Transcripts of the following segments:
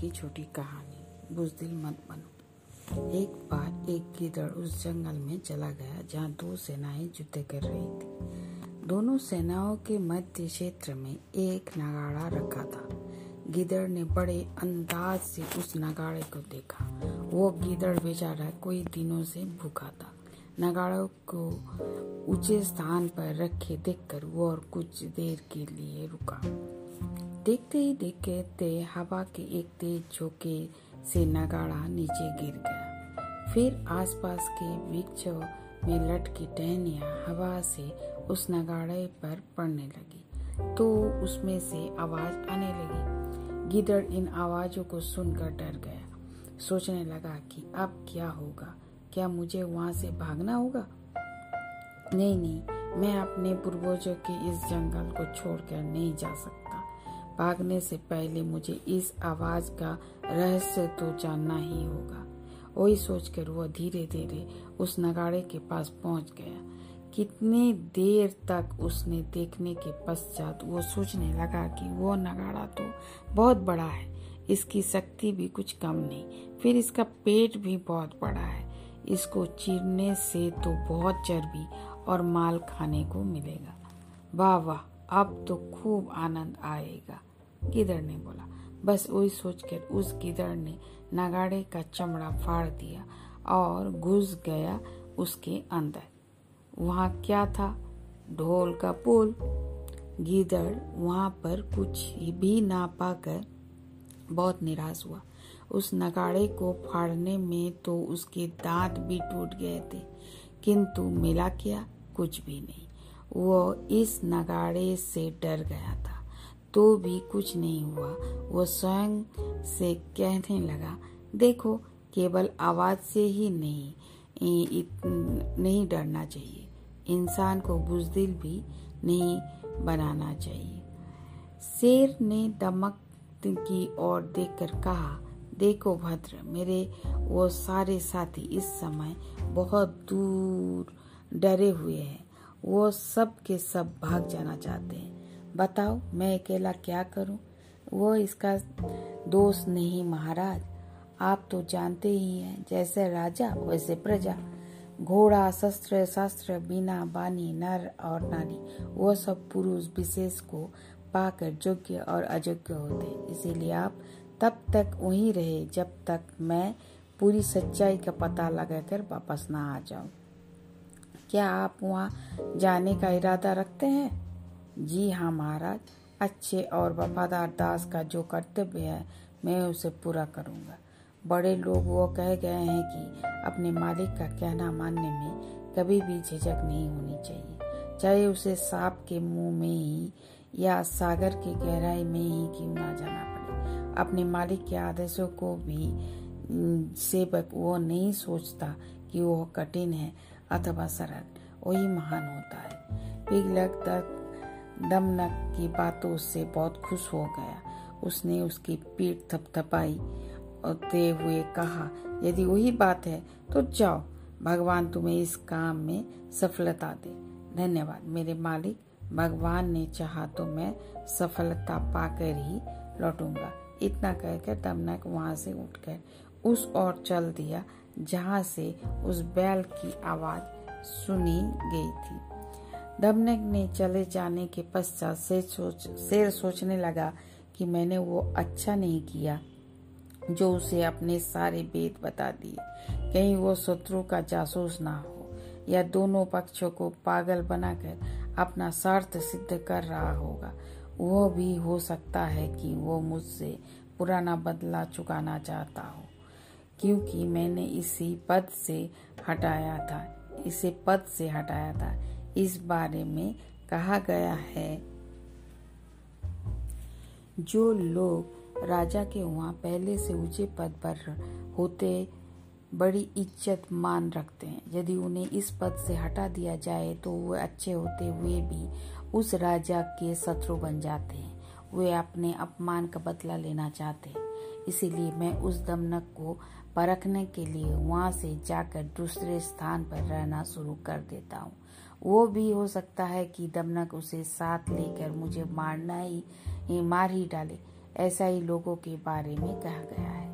की छोटी कहानी। बुजदिल मत बनो। एक बार एक गिदड़ उस जंगल में चला गया, जहाँ दो सेनाएँ युद्ध कर रही थी। दोनों सेनाओं के मध्य क्षेत्र में एक नगाड़ा रखा था। गिदड़ ने बड़े अंदाज से उस नगाड़े को देखा। वो गिदड़ बेचारा कोई दिनों से भूखा था। नगाड़ों को ऊँचे स्थान पर रखे देखकर वो और कुछ देर के लिए रुका। देखते ही देखते हवा के एक तेज झोंके से नगाड़ा नीचे गिर गया। फिर आसपास के वृक्षों में लटकी टहनिया हवा से उस नगाड़े पर पड़ने लगी तो उसमें से आवाज़ आने लगी। गिदड़ इन आवाजों को सुनकर डर गया। सोचने लगा कि अब क्या होगा? क्या मुझे वहाँ से भागना होगा? नहीं नहीं, मैं अपने पूर्वजों के इस जंगल को छोड़कर नहीं जा सकता। भागने से पहले मुझे इस आवाज़ का रहस्य तो जानना ही होगा। वही सोचकर वह धीरे धीरे उस नगाड़े के पास पहुँच गया। कितनी देर तक उसने देखने के पश्चात वो सोचने लगा कि वो नगाड़ा तो बहुत बड़ा है, इसकी शक्ति भी कुछ कम नहीं, फिर इसका पेट भी बहुत बड़ा है। इसको चीरने से तो बहुत चर्बी और माल खाने को मिलेगा। वाह वाह, अब तो खूब आनंद आएगा। गिदड़ ने बोला। बस वही सोचकर उस गिदड़ ने नगाड़े का चमड़ा फाड़ दिया और घुस गया उसके अंदर। वहाँ क्या था? ढोल का पुल। गिदड़ वहाँ पर कुछ भी ना पाकर बहुत निराश हुआ। उस नगाड़े को फाड़ने में तो उसके दांत भी टूट गए थे, किंतु मिला क्या? कुछ भी नहीं। वो इस नगाड़े से डर गया था। तो भी कुछ नहीं हुआ। वो स्वयं से कहने लगा, देखो, केवल आवाज़ से ही नहीं नहीं डरना चाहिए। इंसान को बुजदिल भी नहीं बनाना चाहिए। शेर ने दमक की ओर देखकर कहा, देखो भद्र, मेरे वो सारे साथी इस समय बहुत दूर डरे हुए हैं। वो सब के सब भाग जाना चाहते हैं। बताओ, मैं अकेला क्या करूँ? वो इसका दोस्त नहीं महाराज। आप तो जानते ही हैं, जैसे राजा, वैसे प्रजा। घोड़ा, शस्त्र शस्त्र, बिना, बानी, नर और नारी, वो सब पुरुष विशेष को पाकर योग्य और अयोग्य होते इसीलिए आप तब तक वहीं रहे जब तक मैं पूरी सच्चाई का पता लगाकर वापस ना आ जाऊँ। क्या आप वहाँ जाने का इरादा रखते हैं? जी हाँ महाराज, अच्छे और वफादार दास का जो कर्तव्य है, मैं उसे पूरा करूँगा। बड़े लोग वो कह गए हैं कि अपने मालिक का कहना मानने में कभी भी झिझक नहीं होनी चाहिए। चाहे उसे सांप के मुँह में ही या सागर की गहराई में ही क्यों ना जाना पड़े। अपने मालिक के आदेशों को भी सेवक वो नहीं सोचता कि वो कठिन है अथवा सरल वही महान होता है। पिघलक तक दमनक की बातों से बहुत खुश हो गया। उसने उसकी पीठ थपथपाई होते हुए कहा, यदि वही बात है तो जाओ, भगवान तुम्हें इस काम में सफलता दे। धन्यवाद, मेरे मालिक, भगवान ने चाहा तो मैं सफलता पाकर ही लौटूँगा। इतना कहकर दमनक वहाँ से उठकर उस ओर चल दिया, जहाँ से उस बैल की आवाज़ सुनी गई थी। दमनक ने चले जाने के पश्चात शेर सोच, शेर सोचने लगा कि मैंने वो अच्छा नहीं किया, जो उसे अपने सारे वेद बता दिए। कहीं वो शत्रु का जासूस ना हो या दोनों पक्षों को पागल बनाकर अपना स्वार्थ सिद्ध कर रहा होगा। वो भी हो सकता है कि वो मुझसे पुराना बदला चुकाना चाहता हो, क्योंकि मैंने इसी पद से हटाया था, इसे पद से हटाया था इस बारे में कहा गया है। जो लोग राजा के वहाँ पहले से ऊँचे पद पर होते, बड़ी इज़्ज़त मान रखते हैं। यदि उन्हें इस पद से हटा दिया जाए तो वो अच्छे होते हुए भी उस राजा के शत्रु बन जाते हैं। वे अपने अपमान का बदला लेना चाहते हैं। इसीलिए मैं उस दमनक को परखने के लिए वहाँ से जाकर दूसरे स्थान पर रहना शुरू कर देता हूँ। वो भी हो सकता है कि दमनक उसे साथ लेकर मुझे मारना ही मार ही डाले, ऐसा ही लोगों के बारे में कहा गया है।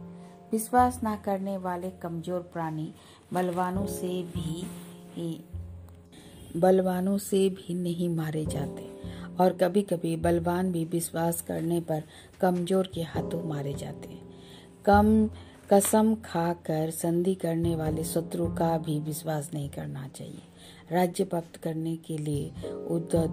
विश्वास न करने वाले कमज़ोर प्राणी बलवानों से भी बलवानों से भी नहीं मारे जाते, और कभी कभी बलवान भी विश्वास करने पर कमज़ोर के हाथों मारे जाते हैं। कम कसम खाकर संधि करने वाले शत्रु का भी विश्वास नहीं करना चाहिए। राज्य प्राप्त करने के लिए उद्धत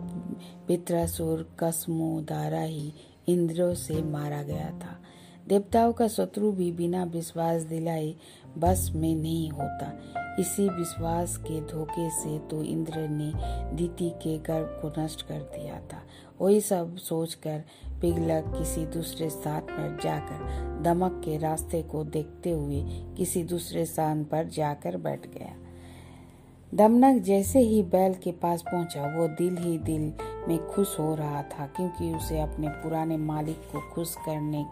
पित्रासुर, कसमो दारा ही इंद्रों से मारा गया था। देवताओं का शत्रु भी बिना विश्वास दिलाए बस में नहीं होता। इसी विश्वास के धोखे से तो इंद्र ने दीति के गर्भ को नष्ट कर दिया था। वही सब सोचकर पिघलक किसी दूसरे स्थान पर जाकर, दमक के रास्ते को देखते हुए किसी दूसरे स्थान पर जाकर बैठ गया। दमनक जैसे ही बैल के पास पहुँचा, वो दिल ही दिल में खुश हो रहा था क्योंकि उसे अपने पुराने मालिक को खुश करने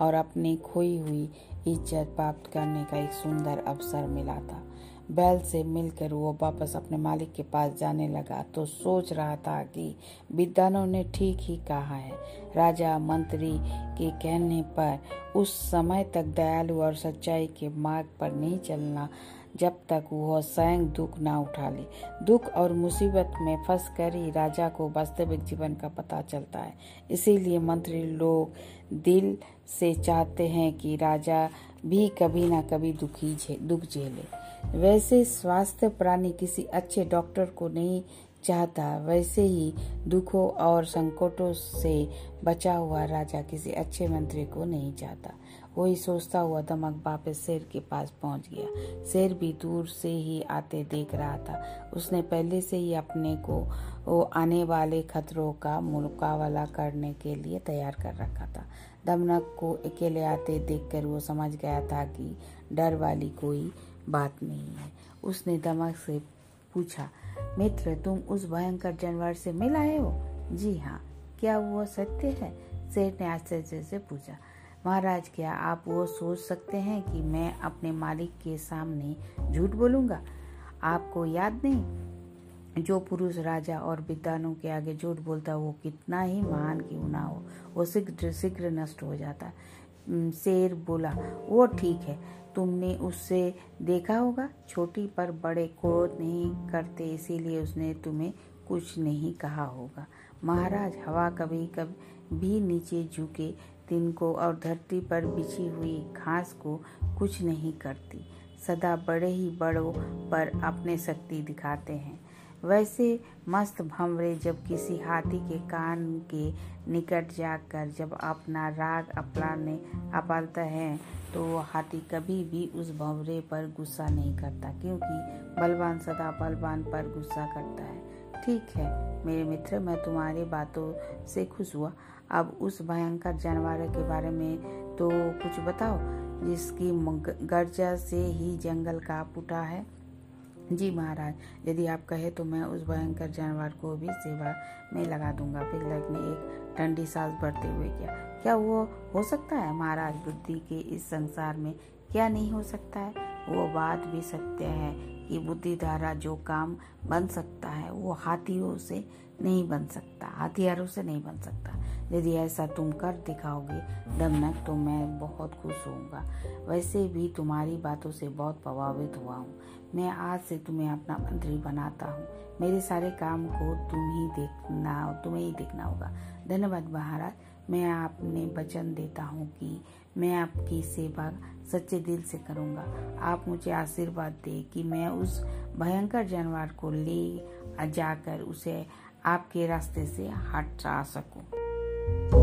और अपनी खोई हुई इज़्ज़त प्राप्त करने का एक सुंदर अवसर मिला था। बैल से मिलकर वो वापस अपने मालिक के पास जाने लगा तो सोच रहा था कि विद्वानों ने ठीक ही कहा है। राजा मंत्री के कहने पर उस समय तक दयालु और सच्चाई के मार्ग पर नहीं चलना जब तक वह स्वयं दुख ना उठा ले। दुख और मुसीबत में फंस कर ही राजा को वास्तविक जीवन का पता चलता है। इसीलिए मंत्री लोग दिल से चाहते हैं कि राजा भी कभी ना कभी दुखी झे, दुख झेले। वैसे स्वास्थ्य प्राणी किसी अच्छे डॉक्टर को नहीं चाहता वैसे ही दुखों और संकटों से बचा हुआ राजा किसी अच्छे मंत्री को नहीं चाहता। वही सोचता हुआ दमक वापस शेर के पास पहुँच गया। शेर भी दूर से ही आते देख रहा था। उसने पहले से ही अपने को वो आने वाले खतरों का मुकाबला करने के लिए तैयार कर रखा था। दमनक को अकेले आते देखकर वो समझ गया था कि डर वाली कोई बात नहीं है। उसने दमक से पूछा, मित्र, तुम उस भयंकर जानवर से मिल आए हो? जी हाँ। क्या वो सत्य है? शेर ने आश्चर्य से पूछा महाराज, क्या आप वो सोच सकते हैं कि मैं अपने मालिक के सामने झूठ बोलूँगा? आपको याद नहीं? जो पुरुष राजा और विद्वानों के आगे झूठ बोलता, वो कितना ही महान क्यों ना हो, वो शीघ्र शीघ्र नष्ट हो जाता। शेर बोला, वो ठीक है, तुमने उससे देखा होगा, छोटी पर बड़े क्रोध नहीं करते, इसीलिए उसने तुम्हें कुछ नहीं कहा होगा। महाराज, हवा कभी कभी भी नीचे झुके तिनको और धरती पर बिछी हुई घास को कुछ नहीं करती। सदा बड़े ही बड़ों पर अपने शक्ति दिखाते हैं। वैसे मस्त भंवरे जब किसी हाथी के कान के निकट जाकर जब अपना राग अपनाने अपलता है तो वो हाथी कभी भी उस भंवरे पर गुस्सा नहीं करता, क्योंकि बलवान सदा बलवान पर गुस्सा करता है। ठीक है, मेरे मित्र, मैं तुम्हारी बातों से खुश हुआ। अब उस भयंकर जानवर के बारे में तो कुछ बताओ, जिसकी गर्जा से ही जंगल का उठा है। जी महाराज, यदि आप कहे तो मैं उस भयंकर जानवर को भी सेवा में लगा दूँगा। पिगलक ने एक ठंडी सांस भरते हुए किया। क्या वो हो सकता है? महाराज बुद्धि के इस संसार में क्या नहीं हो सकता है? वो बात भी सत्य है कि बुद्धि द्वारा जो काम बन सकता है, वो हाथियों से नहीं बन सकता, हथियारों से नहीं बन सकता। यदि ऐसा तुम कर दिखाओगे दमनक तो मैं बहुत खुश होऊँगा। वैसे भी तुम्हारी बातों से बहुत प्रभावित हुआ हूँ। मैं आज से तुम्हें अपना मंत्री बनाता हूँ। मेरे सारे काम को तुम ही देखना, तुम्हें ही देखना होगा। धन्यवाद महाराज। मैं आपने वचन देता हूँ कि मैं आपकी सेवा सच्चे दिल से करूँगा आप मुझे आशीर्वाद दें कि मैं उस भयंकर जानवर को ले जाकर उसे आपके रास्ते से हटा सकूँ।